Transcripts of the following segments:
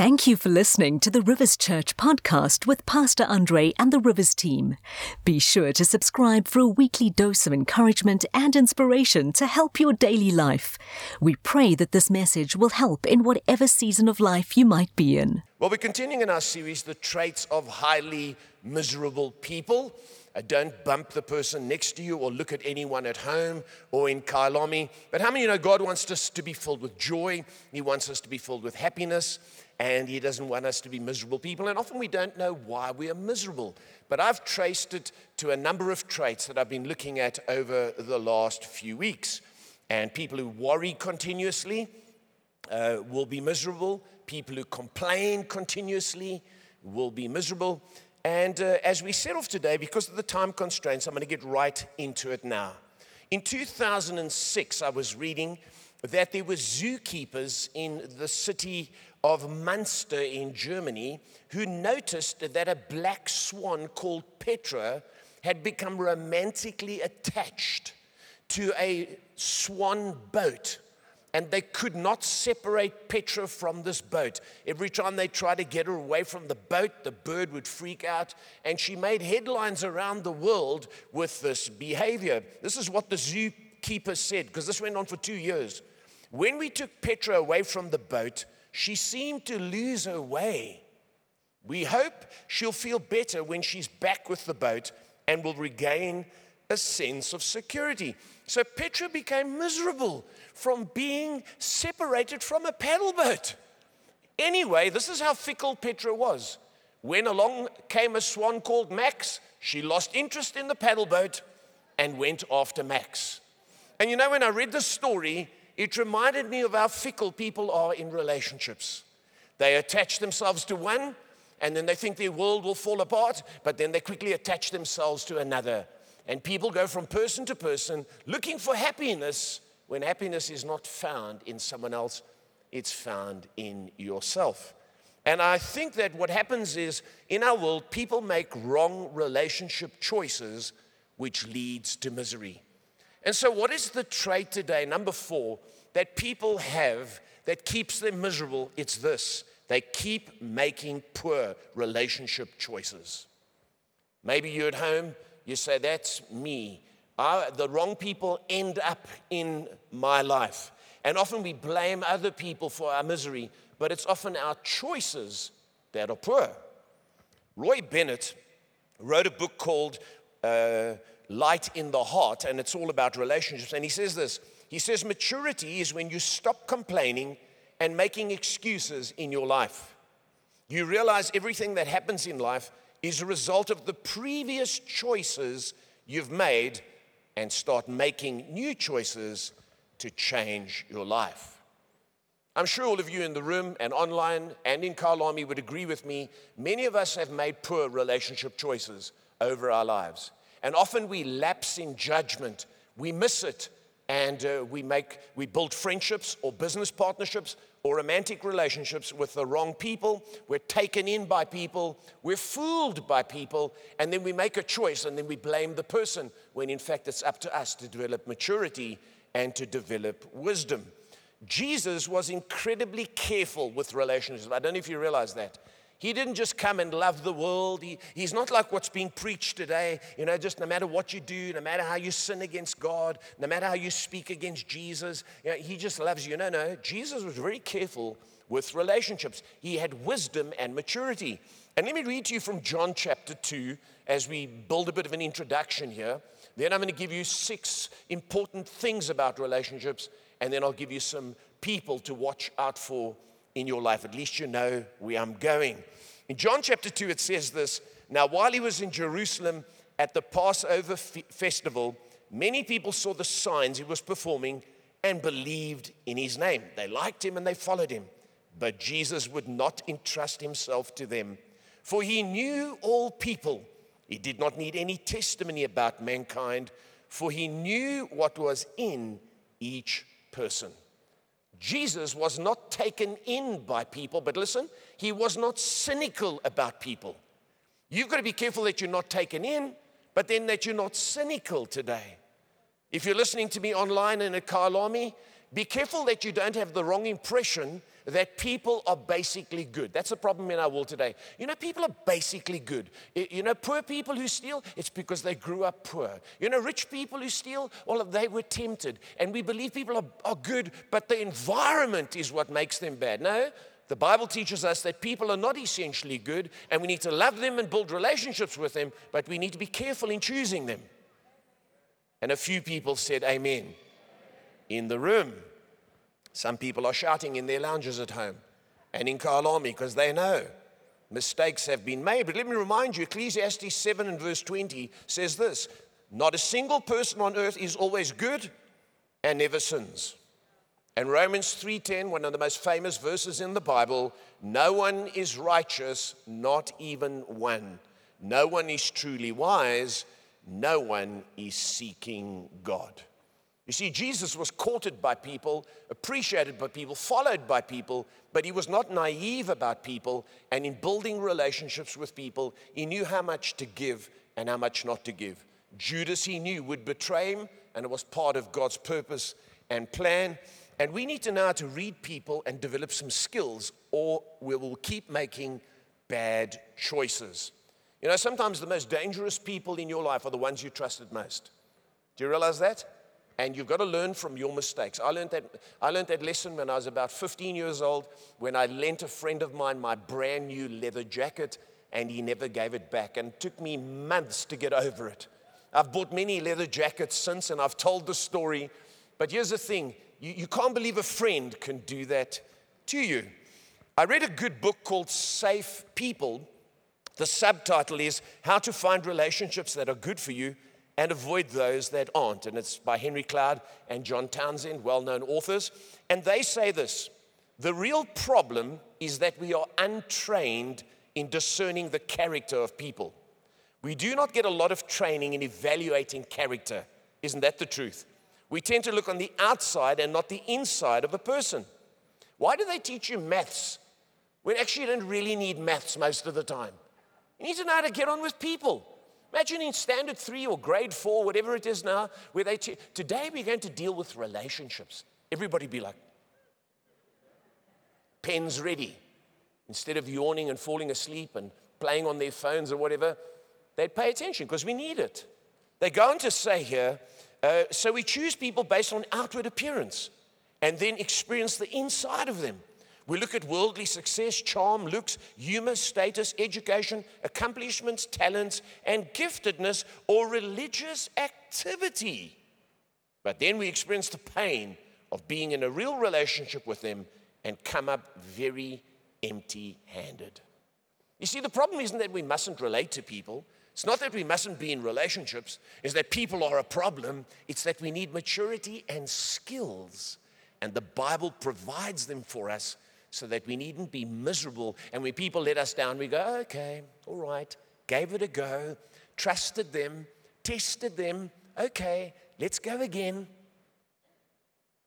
Thank you for listening to the Rivers Church podcast with Pastor Andre and the Rivers team. Be sure to subscribe for a weekly dose of encouragement and inspiration to help your daily life. We pray that this message will help in whatever season of life you might be in. Well, we're continuing in our series, The Traits of Highly Miserable People. Uh, don't bump the person next to you or look at anyone at home or in Kyalami. But how many you know God wants us to be filled with joy? He wants us to be filled with happiness and He doesn't want us to be miserable people. And often we don't know why we are miserable. But I've traced it to a number of traits that I've been looking at over the last few weeks. And people who worry continuously uh, will be miserable, people who complain continuously will be miserable. And uh, as we set off today, because of the time constraints, I'm going to get right into it now. In 2006, I was reading that there were zookeepers in the city of Munster in Germany who noticed that a black swan called Petra had become romantically attached to a swan boat. And they could not separate Petra from this boat. Every time they tried to get her away from the boat, the bird would freak out. And she made headlines around the world with this behavior. This is what the zookeeper said, because this went on for two years. When we took Petra away from the boat, she seemed to lose her way. We hope she'll feel better when she's back with the boat and will regain a sense of security. So Petra became miserable from being separated from a paddle boat. Anyway, this is how fickle Petra was. When along came a swan called Max, she lost interest in the paddle boat and went after Max. And you know, when I read this story, it reminded me of how fickle people are in relationships. They attach themselves to one, and then they think their world will fall apart, but then they quickly attach themselves to another. And people go from person to person looking for happiness when happiness is not found in someone else, it's found in yourself. And I think that what happens is in our world, people make wrong relationship choices, which leads to misery. And so, what is the trait today, number four, that people have that keeps them miserable? It's this they keep making poor relationship choices. Maybe you're at home, you say, That's me. I, the wrong people end up in my life. And often we blame other people for our misery, but it's often our choices that are poor. Roy Bennett wrote a book called uh, light in the heart, and it's all about relationships. And he says this He says, maturity is when you stop complaining and making excuses in your life. You realize everything that happens in life is a result of the previous choices you've made and start making new choices to change your life. I'm sure all of you in the room and online and in Kyalami would agree with me. Many of us have made poor relationship choices over our lives. And often we lapse in judgment, we miss it, and uh, we make we build friendships or business partnerships or romantic relationships with the wrong people. We're taken in by people, we're fooled by people, and then we make a choice and then we blame the person when in fact it's up to us to develop maturity and to develop wisdom. Jesus was incredibly careful with relationships. I don't know if you realize that. He didn't just come and love the world. He, he's not like what's being preached today. You know, just no matter what you do, no matter how you sin against God, no matter how you speak against Jesus, you know, he just loves you. No, no. Jesus was very careful with relationships. He had wisdom and maturity. And let me read to you from John chapter 2 as we build a bit of an introduction here. Then I'm going to give you six important things about relationships, and then I'll give you some people to watch out for in your life. At least you know where I'm going. In John chapter 2, it says this Now, while he was in Jerusalem at the Passover f- festival, many people saw the signs he was performing and believed in his name. They liked him and they followed him. But Jesus would not entrust himself to them, for he knew all people. He did not need any testimony about mankind, for he knew what was in each person. Jesus was not taken in by people, but listen, he was not cynical about people. You've got to be careful that you're not taken in, but then that you're not cynical today. If you're listening to me online in a Kyalami, Be careful that you don't have the wrong impression that people are basically good. That's a problem in our world today. You know, people are basically good. You know, poor people who steal, it's because they grew up poor. You know, rich people who steal, well, they were tempted. And we believe people are, are good, but the environment is what makes them bad. No, the Bible teaches us that people are not essentially good, and we need to love them and build relationships with them, but we need to be careful in choosing them. And a few people said, Amen. In the room, some people are shouting in their lounges at home and in Kyalami because they know mistakes have been made. But let me remind you Ecclesiastes 7 and verse 20 says this Not a single person on earth is always good and never sins. And Romans 3:10, one of the most famous verses in the Bible, no one is righteous, not even one. No one is truly wise, no one is seeking God. You see, Jesus was courted by people, appreciated by people, followed by people, but he was not naive about people. And in building relationships with people, he knew how much to give and how much not to give. Judas, he knew, would betray him, and it was part of God's purpose and plan. And we need to know how to read people and develop some skills, or we will keep making bad choices. You know, sometimes the most dangerous people in your life are the ones you trusted most. Do you realize that? And you've got to learn from your mistakes. I learned, that, I learned that lesson when I was about 15 years old when I lent a friend of mine my brand new leather jacket and he never gave it back. And it took me months to get over it. I've bought many leather jackets since and I've told the story. But here's the thing you, you can't believe a friend can do that to you. I read a good book called Safe People. The subtitle is How to Find Relationships That Are Good for You and Avoid Those That Aren't. And it's by Henry Cloud and John Townsend, well known authors. And they say this the real problem is that we are untrained in discerning the character of people. We do not get a lot of training in evaluating character. Isn't that the truth? We tend to look on the outside and not the inside of a person. Why do they teach you maths when actually you don't really need maths most of the time? You need to know how to get on with people. Imagine in standard three or grade four, whatever it is now, where they te- today we're going to deal with relationships. Everybody be like, pens ready. Instead of yawning and falling asleep and playing on their phones or whatever, they'd pay attention because we need it. They go on to say here uh, so we choose people based on outward appearance and then experience the inside of them. We look at worldly success, charm, looks, humor, status, education, accomplishments, talents, and giftedness or religious activity. But then we experience the pain of being in a real relationship with them and come up very empty handed. You see, the problem isn't that we mustn't relate to people. It's not that we mustn't be in relationships, it's that people are a problem. It's that we need maturity and skills. And the Bible provides them for us so that we needn't be miserable. And when people let us down, we go, okay, all right, gave it a go, trusted them, tested them, okay, let's go again.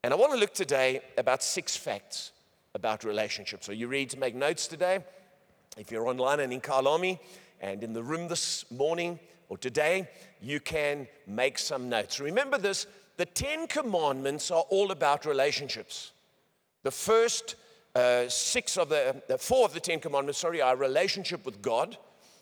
And I want to look today about six facts about relationships. Are you ready to make notes today? If you're online and in Kyalami, and in the room this morning or today, you can make some notes. Remember this the Ten Commandments are all about relationships. The first uh, six of the, the, four of the Ten Commandments, sorry, are relationship with God.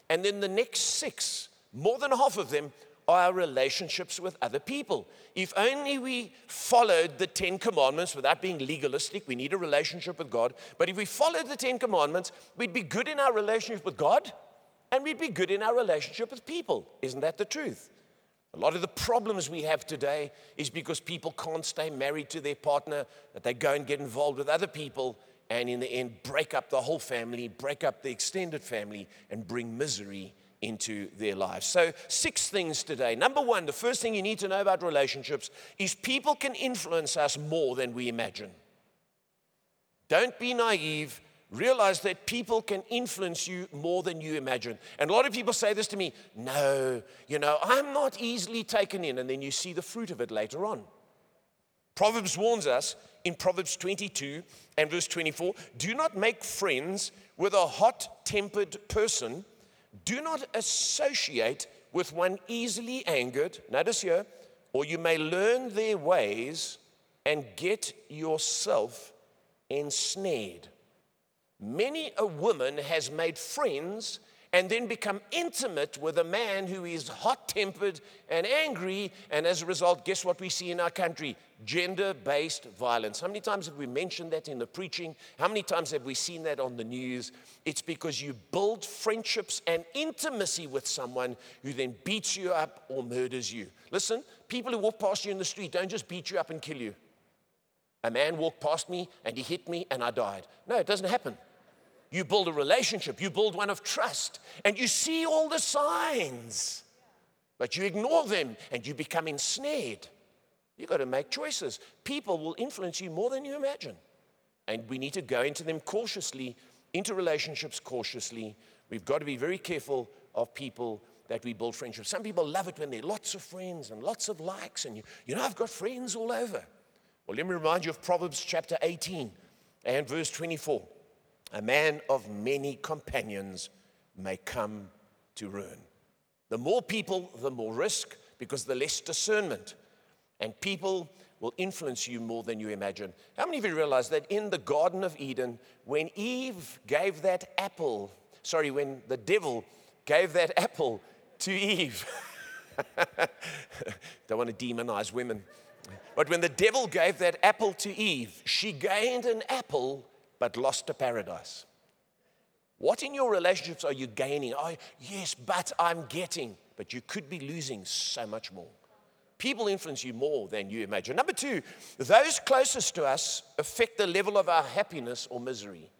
And then the next six, more than half of them, are our relationships with other people. If only we followed the Ten Commandments without being legalistic, we need a relationship with God. But if we followed the Ten Commandments, we'd be good in our relationship with God and we'd be good in our relationship with people. Isn't that the truth? A lot of the problems we have today is because people can't stay married to their partner, that they go and get involved with other people, and in the end, break up the whole family, break up the extended family, and bring misery into their lives. So, six things today. Number one, the first thing you need to know about relationships is people can influence us more than we imagine. Don't be naive realize that people can influence you more than you imagine. And a lot of people say this to me no, you know, I'm not easily taken in. And then you see the fruit of it later on. Proverbs warns us in Proverbs 22 and verse 24 do not make friends with a hot tempered person, do not associate with one easily angered. Notice here, or you may learn their ways and get yourself ensnared. Many a woman has made friends and then become intimate with a man who is hot tempered and angry. And as a result, guess what we see in our country? Gender based violence. How many times have we mentioned that in the preaching? How many times have we seen that on the news? It's because you build friendships and intimacy with someone who then beats you up or murders you. Listen, people who walk past you in the street don't just beat you up and kill you. A man walked past me and he hit me and I died. No, it doesn't happen. You build a relationship, you build one of trust, and you see all the signs, but you ignore them and you become ensnared. You've got to make choices. People will influence you more than you imagine. And we need to go into them cautiously, into relationships cautiously. We've got to be very careful of people that we build friendships. Some people love it when there are lots of friends and lots of likes, and you, you know, I've got friends all over. Well, let me remind you of Proverbs chapter 18 and verse 24. A man of many companions may come to ruin. The more people, the more risk, because the less discernment. And people will influence you more than you imagine. How many of you realize that in the Garden of Eden, when Eve gave that apple, sorry, when the devil gave that apple to Eve, don't want to demonize women, but when the devil gave that apple to Eve, she gained an apple but lost to paradise. What in your relationships are you gaining? Oh, yes, but I'm getting. But you could be losing so much more. People influence you more than you imagine. Number two, those closest to us affect the level of our happiness or misery.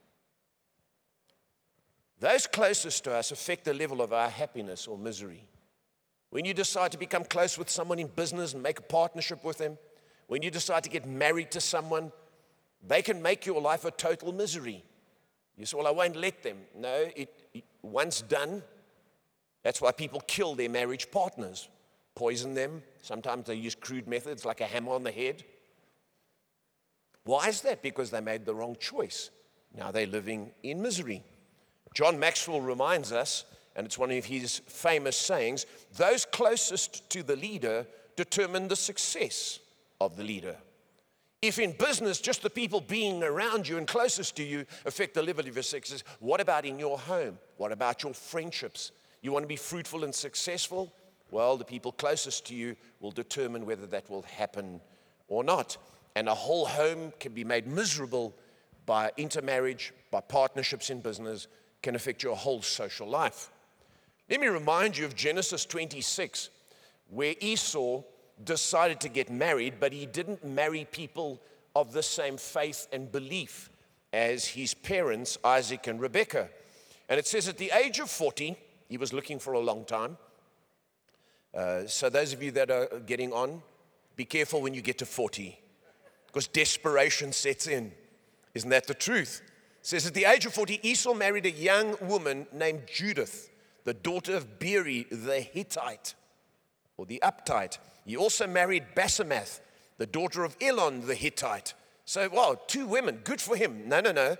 Those closest to us affect the level of our happiness or misery. When you decide to become close with someone in business and make a partnership with them, when you decide to get married to someone, they can make your life a total misery. You say, Well, I won't let them. No, it, it, once done, that's why people kill their marriage partners, poison them. Sometimes they use crude methods like a hammer on the head. Why is that? Because they made the wrong choice. Now they're living in misery. John Maxwell reminds us, and it's one of his famous sayings those closest to the leader determine the success of the leader. If in business, just the people being around you and closest to you affect the level of your success, what about in your home? What about your friendships? You want to be fruitful and successful? Well, the people closest to you will determine whether that will happen or not. And a whole home can be made miserable by intermarriage, by partnerships in business, can affect your whole social life. Let me remind you of Genesis 26, where Esau decided to get married, but he didn't marry people of the same faith and belief as his parents, Isaac and Rebekah. And it says at the age of 40, he was looking for a long time. Uh, so, those of you that are getting on, be careful when you get to 40 because desperation sets in. Isn't that the truth? It says at the age of 40, Esau married a young woman named Judith, the daughter of Beeri the Hittite or the uptight. He also married Basemath, the daughter of Elon the Hittite. So, wow, two women, good for him. No, no, no.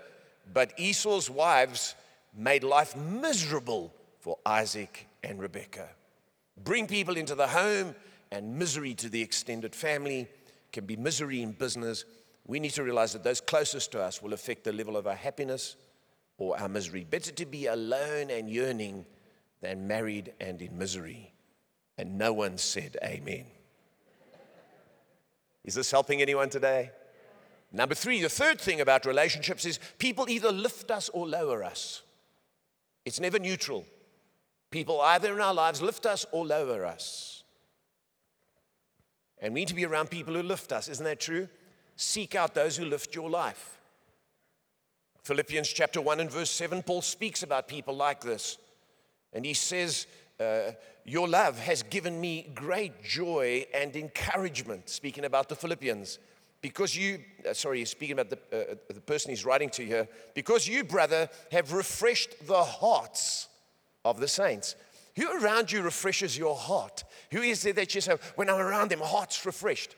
But Esau's wives made life miserable for Isaac and Rebekah. Bring people into the home and misery to the extended family can be misery in business. We need to realize that those closest to us will affect the level of our happiness or our misery. Better to be alone and yearning than married and in misery. And no one said amen. Is this helping anyone today? Number three, the third thing about relationships is people either lift us or lower us. It's never neutral. People either in our lives lift us or lower us. And we need to be around people who lift us, isn't that true? Seek out those who lift your life. Philippians chapter 1 and verse 7, Paul speaks about people like this. And he says, uh, your love has given me great joy and encouragement, speaking about the Philippians. Because you, uh, sorry, speaking about the, uh, the person he's writing to here, because you, brother, have refreshed the hearts of the saints. Who around you refreshes your heart? Who is there that you say, when I'm around them, heart's refreshed?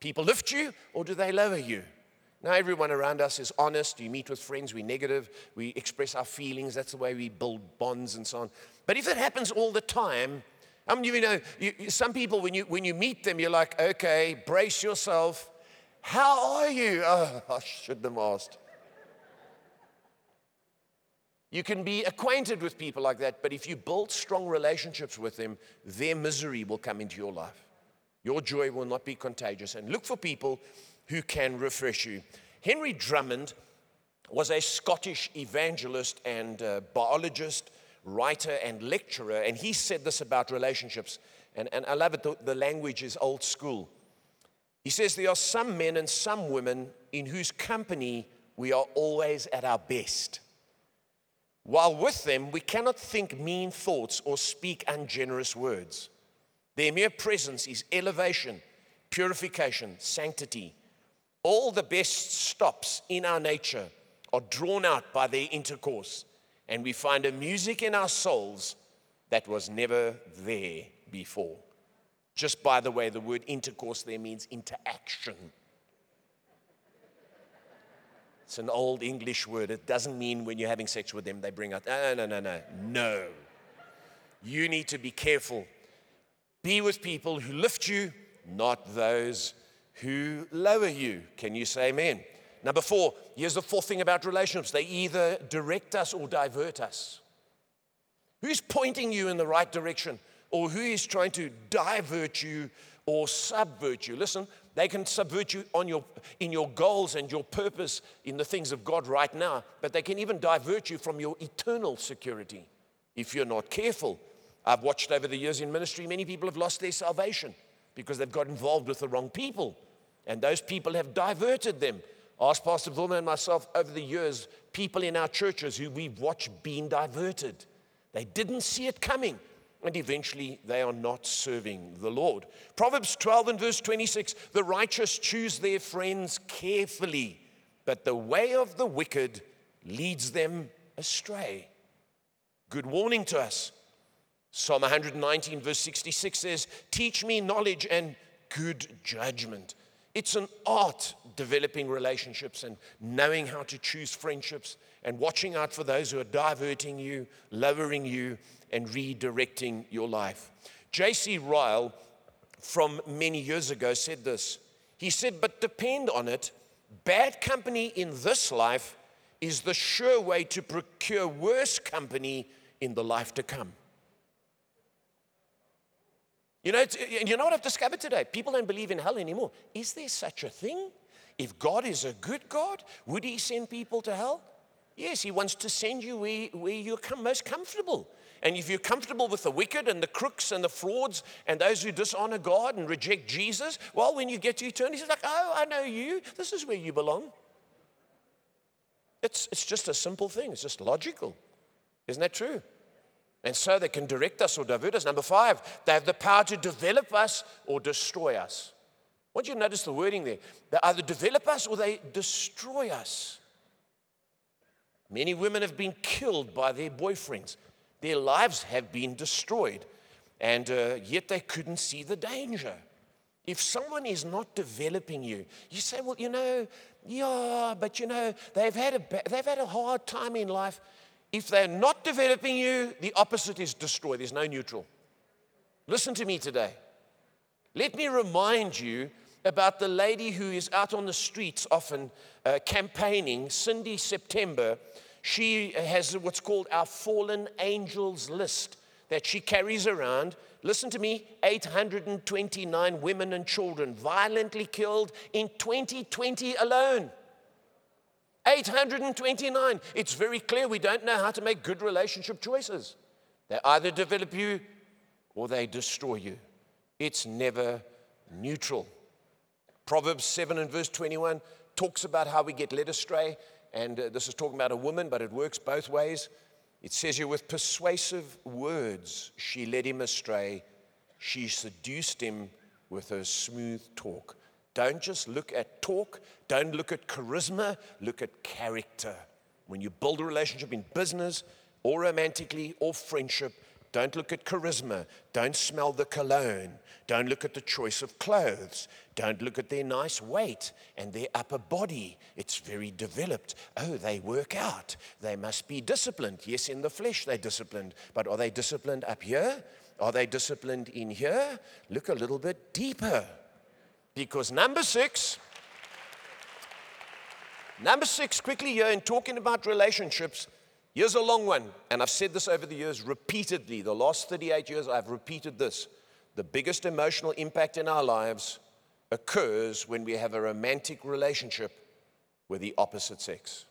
People lift you or do they lower you? Now, everyone around us is honest. You meet with friends, we're negative, we express our feelings. That's the way we build bonds and so on. But if it happens all the time, I mean, you know, you, some people, when you, when you meet them, you're like, okay, brace yourself. How are you? Oh, I shouldn't have asked. You can be acquainted with people like that, but if you build strong relationships with them, their misery will come into your life. Your joy will not be contagious. And look for people who can refresh you. Henry Drummond was a Scottish evangelist and uh, biologist, writer, and lecturer. And he said this about relationships. And, and I love it, the, the language is old school. He says, There are some men and some women in whose company we are always at our best. While with them, we cannot think mean thoughts or speak ungenerous words. Their mere presence is elevation, purification, sanctity. All the best stops in our nature are drawn out by their intercourse, and we find a music in our souls that was never there before. Just by the way, the word intercourse there means interaction. It's an old English word. It doesn't mean when you're having sex with them, they bring out, ah, no, no, no, no, no. You need to be careful. Be with people who lift you, not those who lower you. Can you say amen? Number four, here's the fourth thing about relationships they either direct us or divert us. Who's pointing you in the right direction, or who is trying to divert you or subvert you? Listen, they can subvert you on your, in your goals and your purpose in the things of God right now, but they can even divert you from your eternal security if you're not careful. I've watched over the years in ministry, many people have lost their salvation because they've got involved with the wrong people, and those people have diverted them. Ask Pastor Wilma and myself over the years, people in our churches who we've watched being diverted. They didn't see it coming, and eventually they are not serving the Lord. Proverbs 12 and verse 26 The righteous choose their friends carefully, but the way of the wicked leads them astray. Good warning to us. Psalm 119, verse 66 says, Teach me knowledge and good judgment. It's an art developing relationships and knowing how to choose friendships and watching out for those who are diverting you, lowering you, and redirecting your life. J.C. Ryle, from many years ago, said this. He said, But depend on it, bad company in this life is the sure way to procure worse company in the life to come. You know, uh, you know what I've discovered today? People don't believe in hell anymore. Is there such a thing? If God is a good God, would He send people to hell? Yes, He wants to send you where, where you're most comfortable. And if you're comfortable with the wicked and the crooks and the frauds and those who dishonor God and reject Jesus, well, when you get to eternity, it's like, oh, I know you. This is where you belong. It's, it's just a simple thing, it's just logical. Isn't that true? And so they can direct us or divert us. Number five, they have the power to develop us or destroy us. I want you to notice the wording there. They either develop us or they destroy us. Many women have been killed by their boyfriends, their lives have been destroyed, and uh, yet they couldn't see the danger. If someone is not developing you, you say, Well, you know, yeah, but you know, they've had a, they've had a hard time in life. If they're not developing you, the opposite is destroy. There's no neutral. Listen to me today. Let me remind you about the lady who is out on the streets often uh, campaigning, Cindy September. She has what's called our fallen angels list that she carries around. Listen to me 829 women and children violently killed in 2020 alone. 829. It's very clear we don't know how to make good relationship choices. They either develop you or they destroy you. It's never neutral. Proverbs 7 and verse 21 talks about how we get led astray. And uh, this is talking about a woman, but it works both ways. It says here, with persuasive words, she led him astray. She seduced him with her smooth talk. Don't just look at talk, don't look at charisma, look at character. When you build a relationship in business or romantically or friendship, don't look at charisma. Don't smell the cologne. Don't look at the choice of clothes. Don't look at their nice weight and their upper body. It's very developed. Oh, they work out. They must be disciplined. Yes, in the flesh they're disciplined. But are they disciplined up here? Are they disciplined in here? Look a little bit deeper. Because number six, Number six, quickly here, in talking about relationships, here's a long one. And I've said this over the years repeatedly. The last 38 years, I've repeated this. The biggest emotional impact in our lives occurs when we have a romantic relationship with the opposite sex.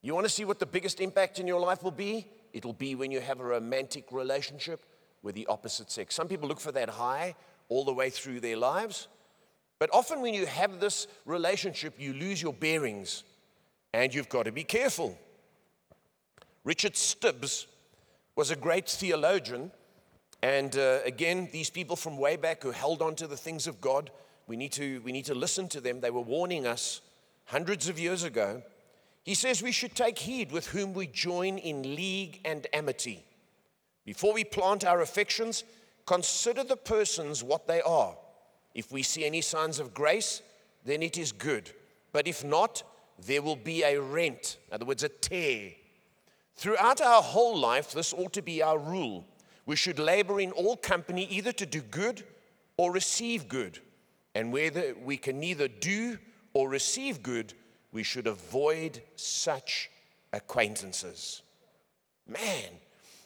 You want to see what the biggest impact in your life will be? It'll be when you have a romantic relationship with the opposite sex. Some people look for that high all the way through their lives. But often, when you have this relationship, you lose your bearings and you've got to be careful. Richard Stibbs was a great theologian. And uh, again, these people from way back who held on to the things of God, we need, to, we need to listen to them. They were warning us hundreds of years ago. He says we should take heed with whom we join in league and amity. Before we plant our affections, consider the persons what they are. If we see any signs of grace, then it is good. But if not, there will be a rent, in other words, a tear. Throughout our whole life, this ought to be our rule. We should labor in all company either to do good or receive good. And whether we can neither do or receive good, we should avoid such acquaintances. Man,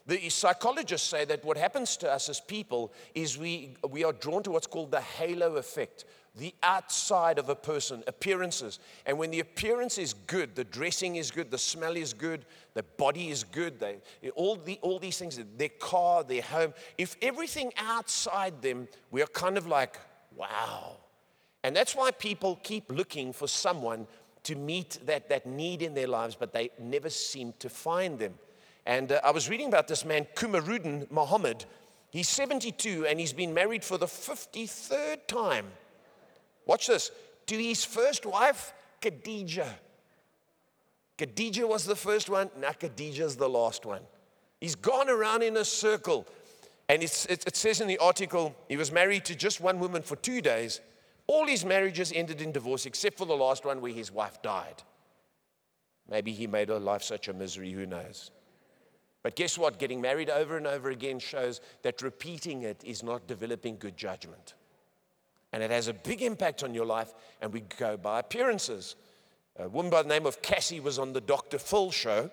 the psychologists say that what happens to us as people is we, we are drawn to what's called the halo effect, the outside of a person, appearances. And when the appearance is good, the dressing is good, the smell is good, the body is good, they, all, the, all these things, their car, their home, if everything outside them, we are kind of like, wow. And that's why people keep looking for someone to meet that, that need in their lives, but they never seem to find them. And uh, I was reading about this man, Kumarudin Muhammad. He's 72 and he's been married for the 53rd time. Watch this to his first wife, Khadijah. Khadijah was the first one, now Khadijah's the last one. He's gone around in a circle. And it, it says in the article, he was married to just one woman for two days. All his marriages ended in divorce, except for the last one where his wife died. Maybe he made her life such a misery, who knows? But guess what? Getting married over and over again shows that repeating it is not developing good judgment. And it has a big impact on your life, and we go by appearances. A woman by the name of Cassie was on the Dr. Phil show,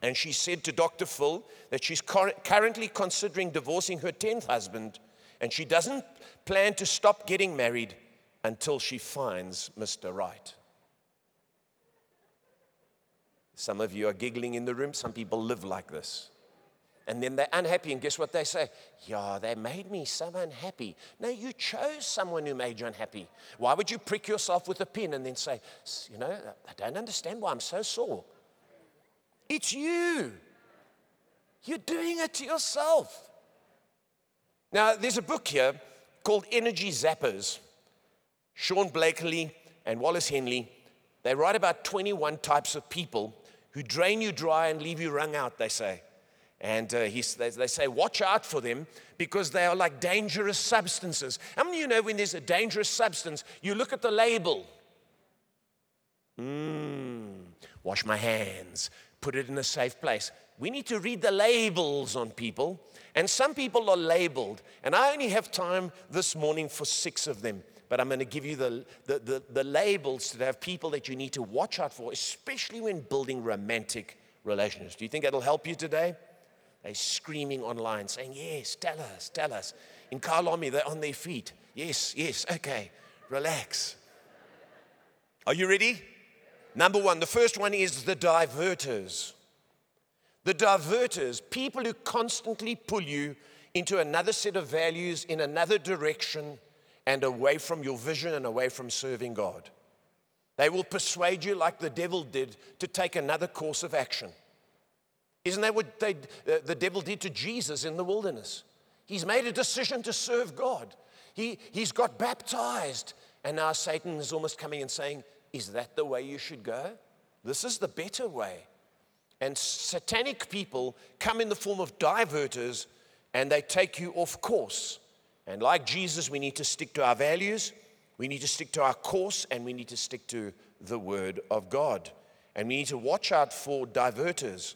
and she said to Dr. Phil that she's currently considering divorcing her 10th husband, and she doesn't plan to stop getting married until she finds Mr. Right. Some of you are giggling in the room. Some people live like this. And then they're unhappy, and guess what they say? Yeah, they made me so unhappy. No, you chose someone who made you unhappy. Why would you prick yourself with a pin and then say, You know, I don't understand why I'm so sore? It's you. You're doing it to yourself. Now, there's a book here called Energy Zappers. Sean Blakely and Wallace Henley, they write about 21 types of people who drain you dry and leave you wrung out, they say. And uh, he, they, they, say, watch out for them because they are like dangerous substances. How many of you know when there's a dangerous substance, you look at the label? Mmm, wash my hands, put it in a safe place. We need to read the labels on people. And some people are labeled. And I only have time this morning for six of them but I'm going to give you the, the, the, the labels to have people that you need to watch out for, especially when building romantic relationships. Do you think that'll help you today? They're screaming online saying, Yes, tell us, tell us. In Kyalami, they're on their feet. Yes, yes, okay, relax. Are you ready? Number one, the first one is the diverters. The diverters, people who constantly pull you into another set of values in another direction and away from your vision and away from serving God. They will persuade you, like the devil did, to take another course of action. Isn't that what they, uh, the devil did to Jesus in the wilderness? He's made a decision to serve God. He, he's got baptized. And now Satan is almost coming and saying, Is that the way you should go? This is the better way. And satanic people come in the form of diverters and they take you off course. And like Jesus, we need to stick to our values, we need to stick to our course, and we need to stick to the Word of God. And we need to watch out for diverters.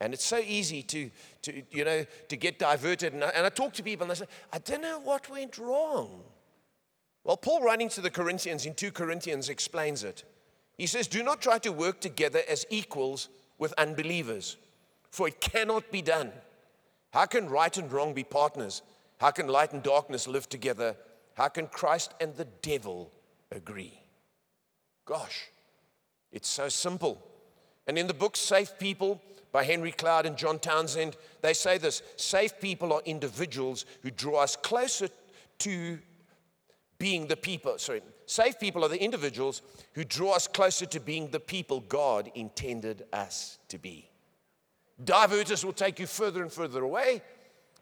And it's so easy to, to you know, to get diverted. And I, and I talk to people and I say, I don't know what went wrong. Well, Paul, writing to the Corinthians in 2 Corinthians, explains it. He says, Do not try to work together as equals with unbelievers, for it cannot be done. How can right and wrong be partners? How can light and darkness live together? How can Christ and the devil agree? Gosh, it's so simple. And in the book Safe People by Henry Cloud and John Townsend, they say this safe people are individuals who draw us closer to being the people. Sorry, safe people are the individuals who draw us closer to being the people God intended us to be. Diverters will take you further and further away,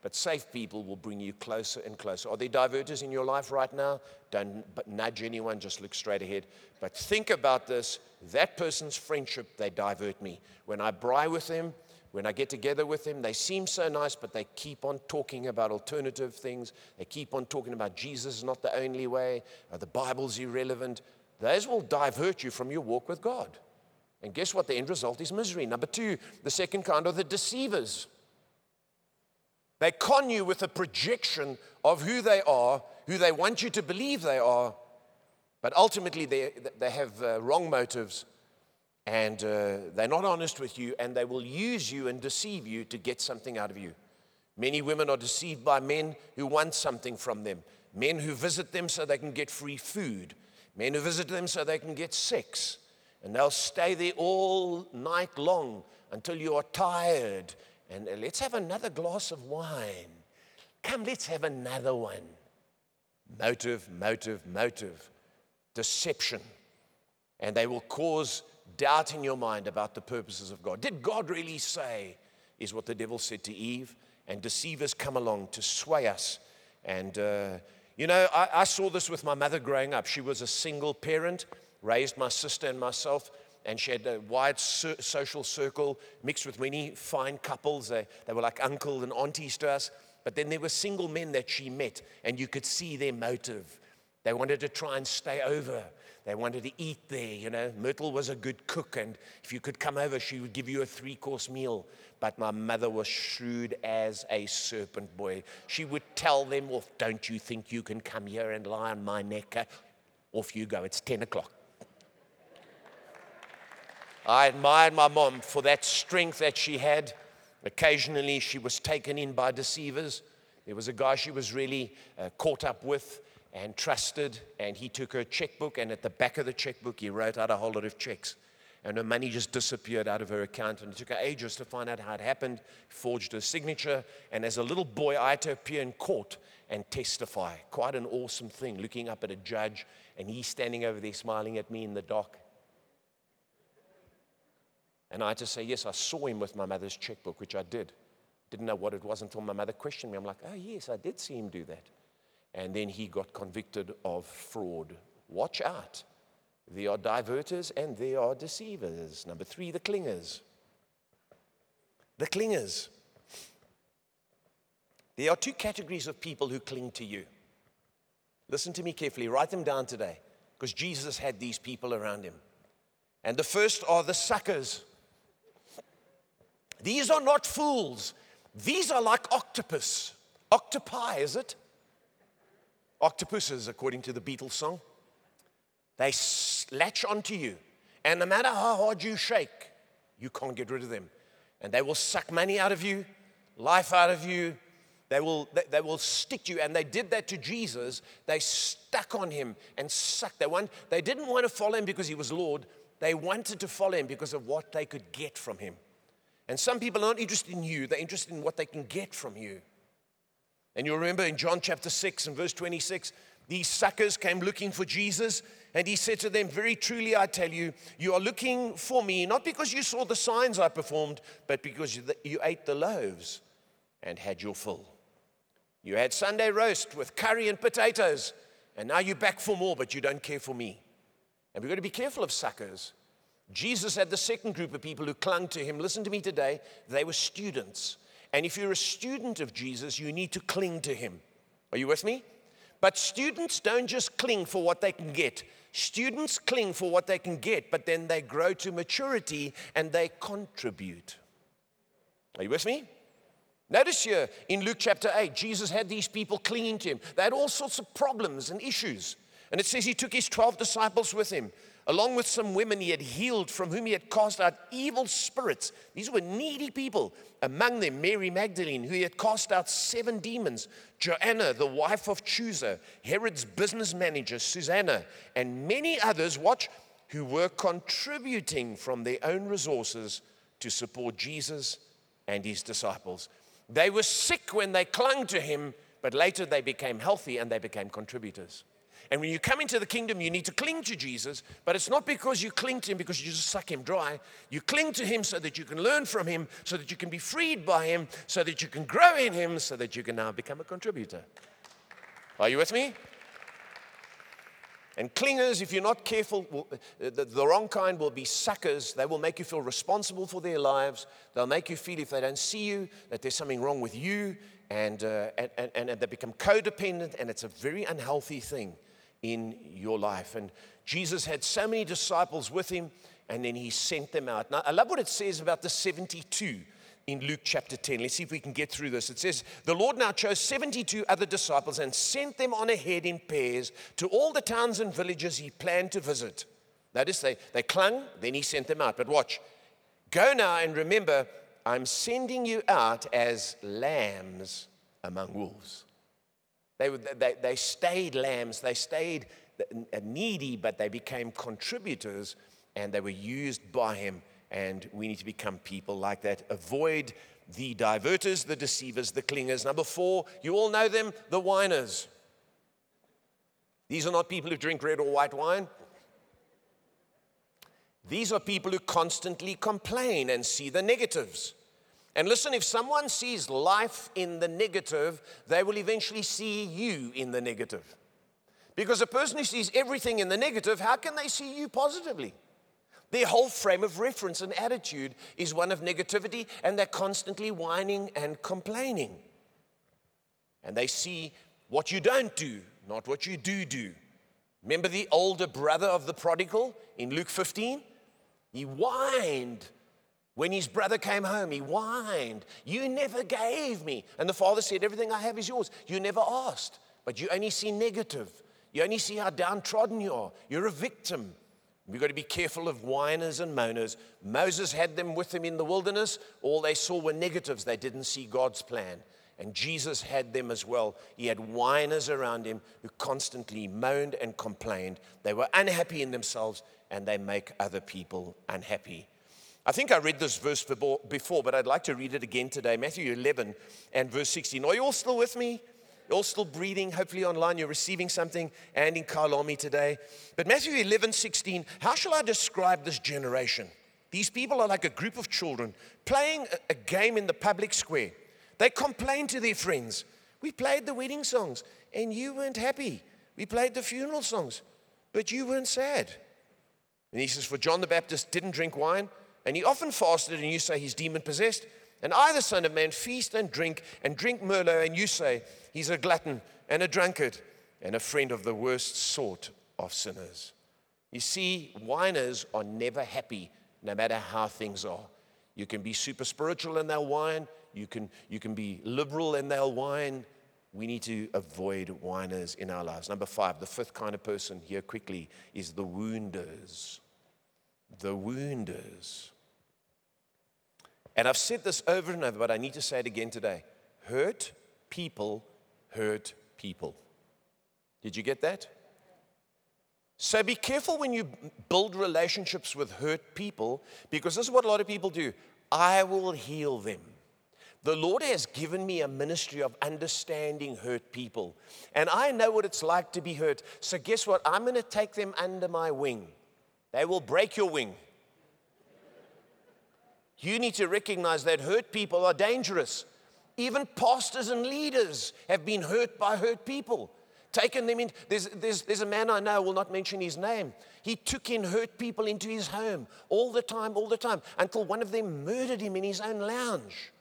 but safe people will bring you closer and closer. Are there diverters in your life right now? Don't nudge anyone, just look straight ahead. But think about this that person's friendship, they divert me. When I bry with them, when I get together with them, they seem so nice, but they keep on talking about alternative things. They keep on talking about Jesus is not the only way, or the Bible's irrelevant. Those will divert you from your walk with God. And guess what? The end result is misery. Number two, the second kind are the deceivers. They con you with a projection of who they are, who they want you to believe they are, but ultimately they, they have uh, wrong motives and uh, they're not honest with you and they will use you and deceive you to get something out of you. Many women are deceived by men who want something from them, men who visit them so they can get free food, men who visit them so they can get sex. And they'll stay there all night long until you are tired and let's have another glass of wine. Come, let's have another one. Motive, motive, motive, deception. And they will cause doubt in your mind about the purposes of God. Did God really say, is what the devil said to Eve? And deceivers come along to sway us. And, uh, you know, I, I saw this with my mother growing up. She was a single parent, raised my sister and myself and she had a wide social circle mixed with many fine couples. They, they were like uncle and aunties to us. But then there were single men that she met, and you could see their motive. They wanted to try and stay over. They wanted to eat there. You know, Myrtle was a good cook, and if you could come over, she would give you a three course meal. But my mother was shrewd as a serpent, boy. She would tell them off, Don't you think you can come here and lie on my neck? Uh, off you go. It's 10 o'clock. I admired my mom for that strength that she had. Occasionally, she was taken in by deceivers. There was a guy she was really uh, caught up with and trusted, and he took her checkbook, and at the back of the checkbook, he wrote out a whole lot of checks. And her money just disappeared out of her account, and it took her ages to find out how it happened. Forged her signature, and as a little boy, I had to appear in court and testify. Quite an awesome thing, looking up at a judge, and he's standing over there smiling at me in the dock. And I had to say, Yes, I saw him with my mother's checkbook, which I did. Didn't know what it was until my mother questioned me. I'm like, Oh, yes, I did see him do that. And then he got convicted of fraud. Watch out. There are diverters and there are deceivers. Number three, the clingers. The clingers. There are two categories of people who cling to you. Listen to me carefully, write them down today, because Jesus had these people around him. And the first are the suckers. These are not fools. These are like octopus. Octopi, is it? Octopuses, according to the Beatles song. They latch onto you. And no matter how hard you shake, you can't get rid of them. And they will suck money out of you, life out of you. They will, they, they will stick you. And they did that to Jesus. They stuck on him and sucked. They, want, they didn't want to follow him because he was Lord. They wanted to follow him because of what they could get from him. And some people aren't interested in you, they're interested in what they can get from you. And you remember in John chapter 6 and verse 26, these suckers came looking for Jesus, and he said to them, Very truly I tell you, you are looking for me, not because you saw the signs I performed, but because you ate the loaves and had your fill. You had Sunday roast with curry and potatoes, and now you're back for more, but you don't care for me. And we've got to be careful of suckers. Jesus had the second group of people who clung to him. Listen to me today. They were students. And if you're a student of Jesus, you need to cling to him. Are you with me? But students don't just cling for what they can get. Students cling for what they can get, but then they grow to maturity and they contribute. Are you with me? Notice here in Luke chapter 8, Jesus had these people clinging to him. They had all sorts of problems and issues. And it says he took his 12 disciples with him Along with some women he had healed, from whom he had cast out evil spirits. These were needy people. Among them, Mary Magdalene, who he had cast out seven demons, Joanna, the wife of Chuza, Herod's business manager, Susanna, and many others, watch, who were contributing from their own resources to support Jesus and his disciples. They were sick when they clung to him, but later they became healthy and they became contributors. And when you come into the kingdom, you need to cling to Jesus, but it's not because you cling to him because you just suck him dry. You cling to him so that you can learn from him, so that you can be freed by him, so that you can grow in him, so that you can now become a contributor. Are you with me? And clingers, if you're not careful, will, uh, the, the, wrong kind will be suckers. They will make you feel responsible for their lives. They'll make you feel, if they don't see you, that there's something wrong with you. And, uh, and, and, and they become codependent, and it's a very unhealthy thing in your life. And Jesus had so many disciples with him, and then he sent them out. Now, I love what it says about the 72 in Luke chapter 10. Let's see if we can get through this. It says, The Lord now chose 72 other disciples and sent them on ahead in pairs to all the towns and villages he planned to visit. Notice they, they clung, then he sent them out. But watch, go now and remember, I'm sending you out as lambs among wolves. They, they, they stayed lambs, they stayed needy, but they became contributors and they were used by him and we need to become people like that. Avoid the diverters, the deceivers, the clingers. Number four, you all know them, the whiners. These are not people who drink red or white wine. These are people who constantly complain and see the negatives. And listen, if someone sees life in the negative, they will eventually see you in the negative. Because a person who sees everything in the negative, how can they see you positively? Their whole frame of reference and attitude is one of negativity, and they're constantly whining and complaining. And they see what you don't do, not what you do do. Remember the older brother of the prodigal in Luke 15? He whined when his brother came home. He whined, You never gave me. And the father said, Everything I have is yours. You never asked, but you only see negative. You only see how downtrodden you are. You're a victim. We've got to be careful of whiners and moaners. Moses had them with him in the wilderness. All they saw were negatives, they didn't see God's plan. And Jesus had them as well. He had whiners around him who constantly moaned and complained. They were unhappy in themselves and they make other people unhappy. I think I read this verse before, but I'd like to read it again today Matthew 11 and verse 16. Are you all still with me? You're all still breathing. Hopefully, online, you're receiving something and in Kyalami today. But Matthew 11, 16, how shall I describe this generation? These people are like a group of children playing a game in the public square. They complain to their friends. We played the wedding songs and you weren't happy. We played the funeral songs, but you weren't sad. And he says, For John the Baptist didn't drink wine, and he often fasted, and you say he's demon possessed. And I, the Son of Man, feast and drink and drink Merlot, and you say he's a glutton and a drunkard and a friend of the worst sort of sinners. You see, whiners are never happy, no matter how things are. You can be super spiritual and they'll whine. You can, you can be liberal and they'll whine. We need to avoid whiners in our lives. Number five, the fifth kind of person here quickly is the wounders. The wounders. And I've said this over and over, but I need to say it again today. Hurt people hurt people. Did you get that? So be careful when you build relationships with hurt people because this is what a lot of people do. I will heal them. The Lord has given me a ministry of understanding hurt people. And I know what it's like to be hurt. So, guess what? I'm going to take them under my wing. They will break your wing. You need to recognize that hurt people are dangerous. Even pastors and leaders have been hurt by hurt people. Taken them in. There's, there's, there's a man I know, I will not mention his name. He took in hurt people into his home all the time, all the time, until one of them murdered him in his own lounge.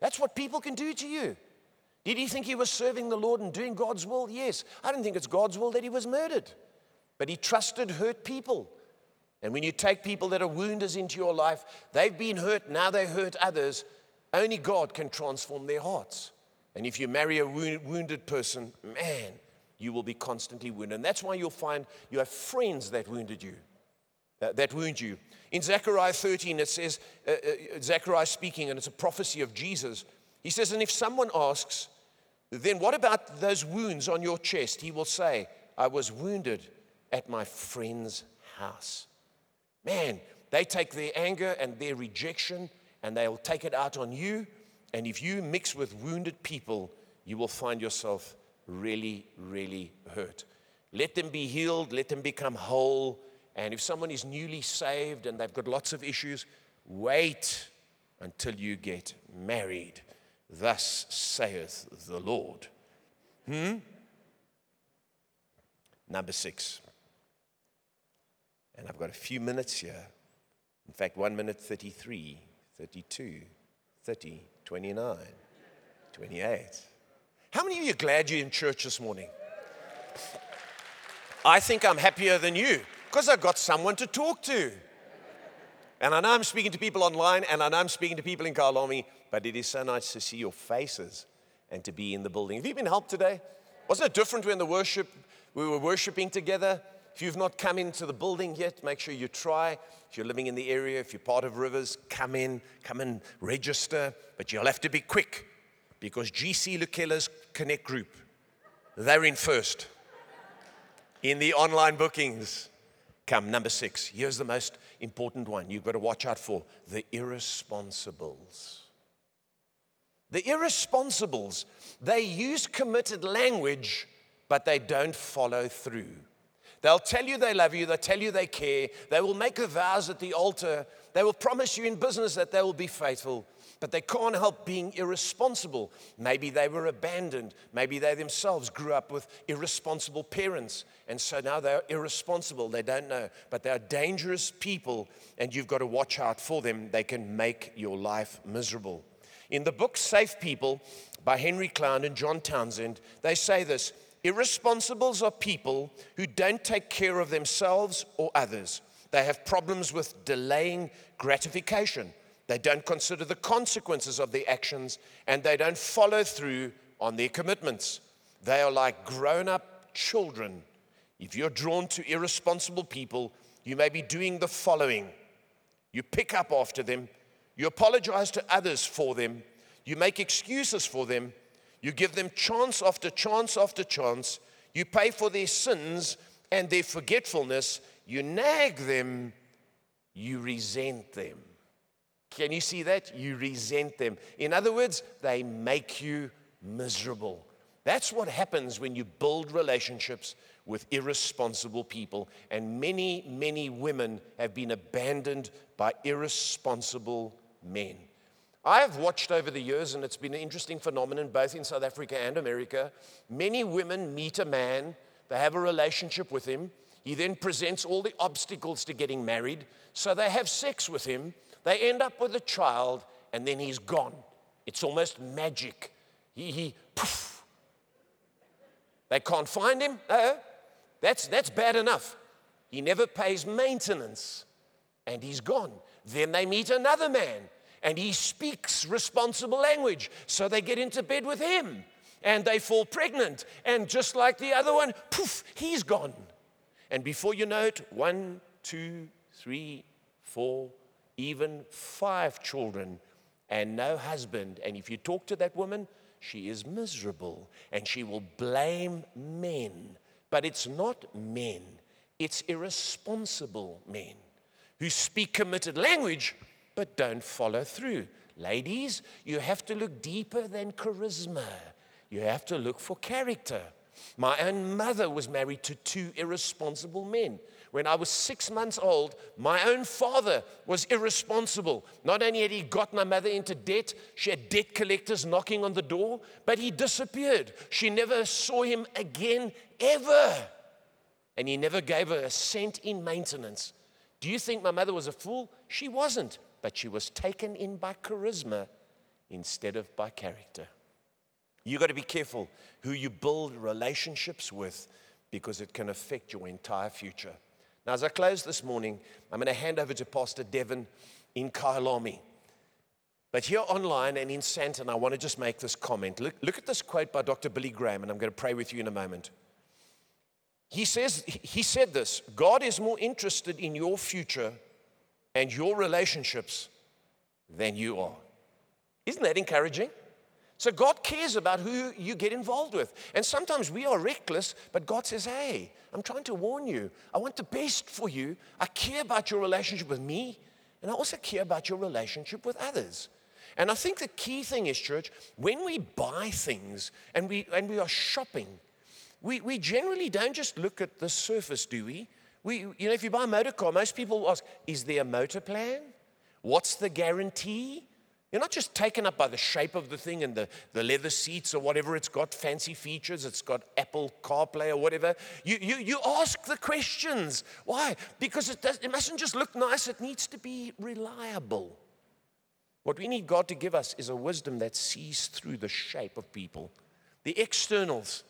That's what people can do to you. Did he think he was serving the Lord and doing God's will? Yes. I don't think it's God's will that he was murdered. But he trusted hurt people. And when you take people that are wounders into your life, they've been hurt, now they hurt others, only God can transform their hearts. And if you marry a wounded person, man, you will be constantly wounded. And that's why you'll find you have friends that wounded you. That wound you. In Zechariah 13, it says, uh, uh, Zechariah speaking, and it's a prophecy of Jesus. He says, And if someone asks, then what about those wounds on your chest? He will say, I was wounded at my friend's house. Man, they take their anger and their rejection and they'll take it out on you. And if you mix with wounded people, you will find yourself really, really hurt. Let them be healed, let them become whole. And if someone is newly saved and they've got lots of issues, wait until you get married. Thus saith the Lord. Hmm? Number six. And I've got a few minutes here. In fact, one minute 33, 32, 30, 29, 28. How many of you are glad you're in church this morning? I think I'm happier than you because I've got someone to talk to. And I know I'm speaking to people online and I know I'm speaking to people in Kyalami, but it is so nice to see your faces and to be in the building. Have you been helped today? Wasn't it different when the worship we were worshiping together? If you've not come into the building yet, make sure you try. If you're living in the area, if you're part of Rivers, come in, come and register. But you'll have to be quick because GC Lukella's Connect group, they're in first in the online bookings. Come, number six. Here's the most important one you've got to watch out for the irresponsibles. The irresponsibles, they use committed language, but they don't follow through. They'll tell you they love you, they'll tell you they care, they will make the vows at the altar, they will promise you in business that they will be faithful, but they can't help being irresponsible. Maybe they were abandoned. Maybe they themselves grew up with irresponsible parents. And so now they're irresponsible. They don't know. But they are dangerous people, and you've got to watch out for them. They can make your life miserable. In the book Safe People by Henry Cloud and John Townsend, they say this Irresponsibles are people who don't take care of themselves or others. They have problems with delaying gratification. They don't consider the consequences of their actions and they don't follow through on their commitments. They are like grown up children. If you're drawn to irresponsible people, you may be doing the following. You pick up after them, you apologize to others for them, you make excuses for them, you give them chance after chance after chance, you pay for their sins and their forgetfulness, you nag them, you resent them. Can you see that? You resent them. In other words, they make you miserable. That's what happens when you build relationships with irresponsible people. And many, many women have been abandoned by irresponsible men. I have watched over the years, and it's been an interesting phenomenon both in South Africa and America. Many women meet a man, they have a relationship with him. He then presents all the obstacles to getting married. So they have sex with him, they end up with a child, and then he's gone. It's almost magic. He, he poof. They can't find him. That's, that's bad enough. He never pays maintenance, and he's gone. Then they meet another man, and he speaks responsible language. So they get into bed with him, and they fall pregnant. And just like the other one, poof, he's gone. And before you know it, one, two, three, four, even five children and no husband. And if you talk to that woman, she is miserable and she will blame men. But it's not men, it's irresponsible men who speak committed language but don't follow through. Ladies, you have to look deeper than charisma, you have to look for character. My own mother was married to two irresponsible men. When I was six months old, my own father was irresponsible. Not only had he got my mother into debt, she had debt collectors knocking on the door, but he disappeared. She never saw him again, ever. And he never gave her a cent in maintenance. Do you think my mother was a fool? She wasn't, but she was taken in by charisma instead of by character. You've got to be careful who you build relationships with because it can affect your entire future. Now, as I close this morning, I'm going to hand over to Pastor Devon in Kyalami. But here online and in Sandton, I want to just make this comment. Look, look at this quote by Dr. Billy Graham, and I'm going to pray with you in a moment. He says, he said this God is more interested in your future and your relationships than you are. Isn't that encouraging? So God cares about who you get involved with. And sometimes we are reckless, but God says, Hey, I'm trying to warn you. I want the best for you. I care about your relationship with me, and I also care about your relationship with others. And I think the key thing is, church, when we buy things and we, and we are shopping, we, we generally don't just look at the surface, do we? we? You know, if you buy a motor car, most people ask, Is there a motor plan? What's the guarantee? You're not just taken up by the shape of the thing and the, the leather seats or whatever. It's got fancy features, it's got Apple CarPlay or whatever. You, you, you ask the questions. Why? Because it, does, it mustn't just look nice, it needs to be reliable. What we need God to give us is a wisdom that sees through the shape of people, the externals,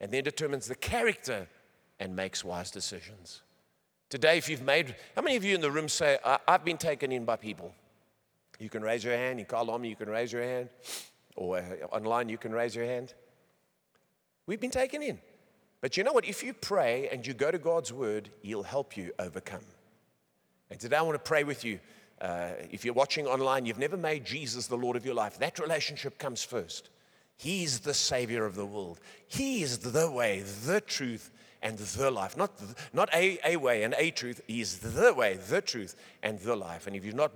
and then determines the character and makes wise decisions. Today, if you've made, how many of you in the room say, I've been taken in by people? You can raise your hand. You call on me, you can raise your hand. Or uh, online, you can raise your hand. We've been taken in. But you know what? If you pray and you go to God's word, He'll help you overcome. And today I want to pray with you. Uh, if you're watching online, you've never made Jesus the Lord of your life. That relationship comes first. He's the Savior of the world. He is the way, the truth, and the life. Not, not a, a way and a truth. He is the way, the truth, and the life. And if you've not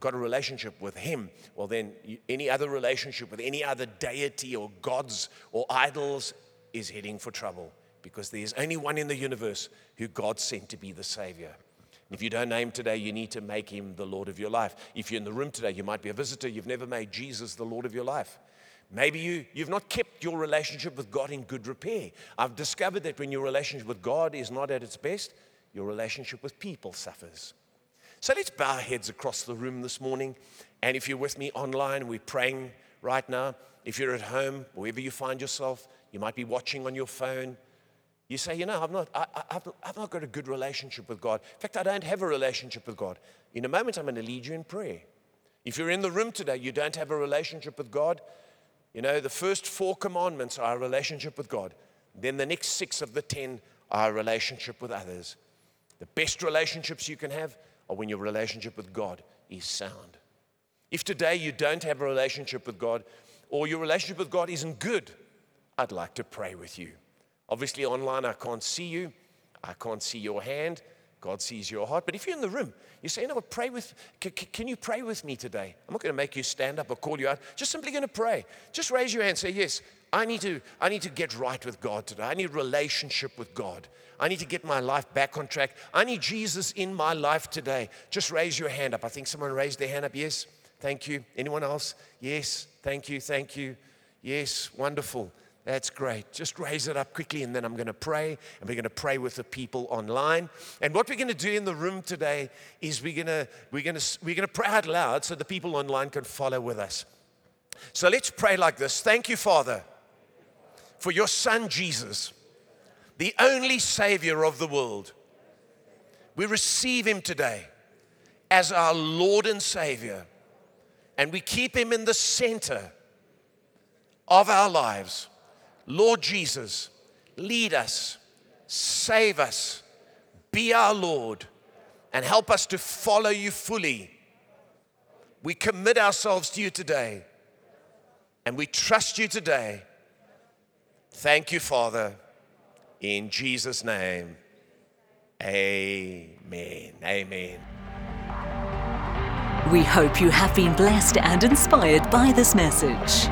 got a relationship with Him, well, then any other relationship with any other deity or gods or idols is heading for trouble because there's only one in the universe who God sent to be the Savior. If you don't name today, you need to make him the Lord of your life. If you're in the room today, you might be a visitor, you've never made Jesus the Lord of your life. Maybe you, you've not kept your relationship with God in good repair. I've discovered that when your relationship with God is not at its best, your relationship with people suffers. So let's bow our heads across the room this morning. And if you're with me online, we're praying right now. If you're at home, wherever you find yourself, you might be watching on your phone. You say, you know, I've not, I, have I've not got a good relationship with God. In fact, I don't have a relationship with God. In a moment, I'm going to lead you in prayer. If you're in the room today, you don't have a relationship with God, you know, the first four commandments are a relationship with God. Then the next six of the ten are a relationship with others. The best relationships you can have are when your relationship with God is sound. If today you don't have a relationship with God or your relationship with God isn't good, I'd like to pray with you. Obviously, online, I can't see you, I can't see your hand. God sees your heart. But if you're in the room, you say, you know what, pray with, can, can you pray with me today? I'm not going to make you stand up or call you out. Just simply going to pray. Just raise your hand say, yes, I need to, I need to get right with God today. I need relationship with God. I need to get my life back on track. I need Jesus in my life today. Just raise your hand up. I think someone raised their hand up. Yes, thank you. Anyone else? Yes, thank you, thank you. Yes, wonderful. That's great. Just raise it up quickly, and then I'm going to pray, and we're going to pray with the people online. And what we're going to do in the room today is we're going to we're going to we're going to pray out loud so the people online can follow with us. So let's pray like this. Thank you, Father, for your Son Jesus, the only Savior of the world. We receive Him today as our Lord and Savior, and we keep Him in the center of our lives. Lord Jesus, lead us, save us, be our Lord, and help us to follow you fully. We commit ourselves to you today, and we trust you today. Thank you, Father, in Jesus' name. Amen. Amen. We hope you have been blessed and inspired by this message.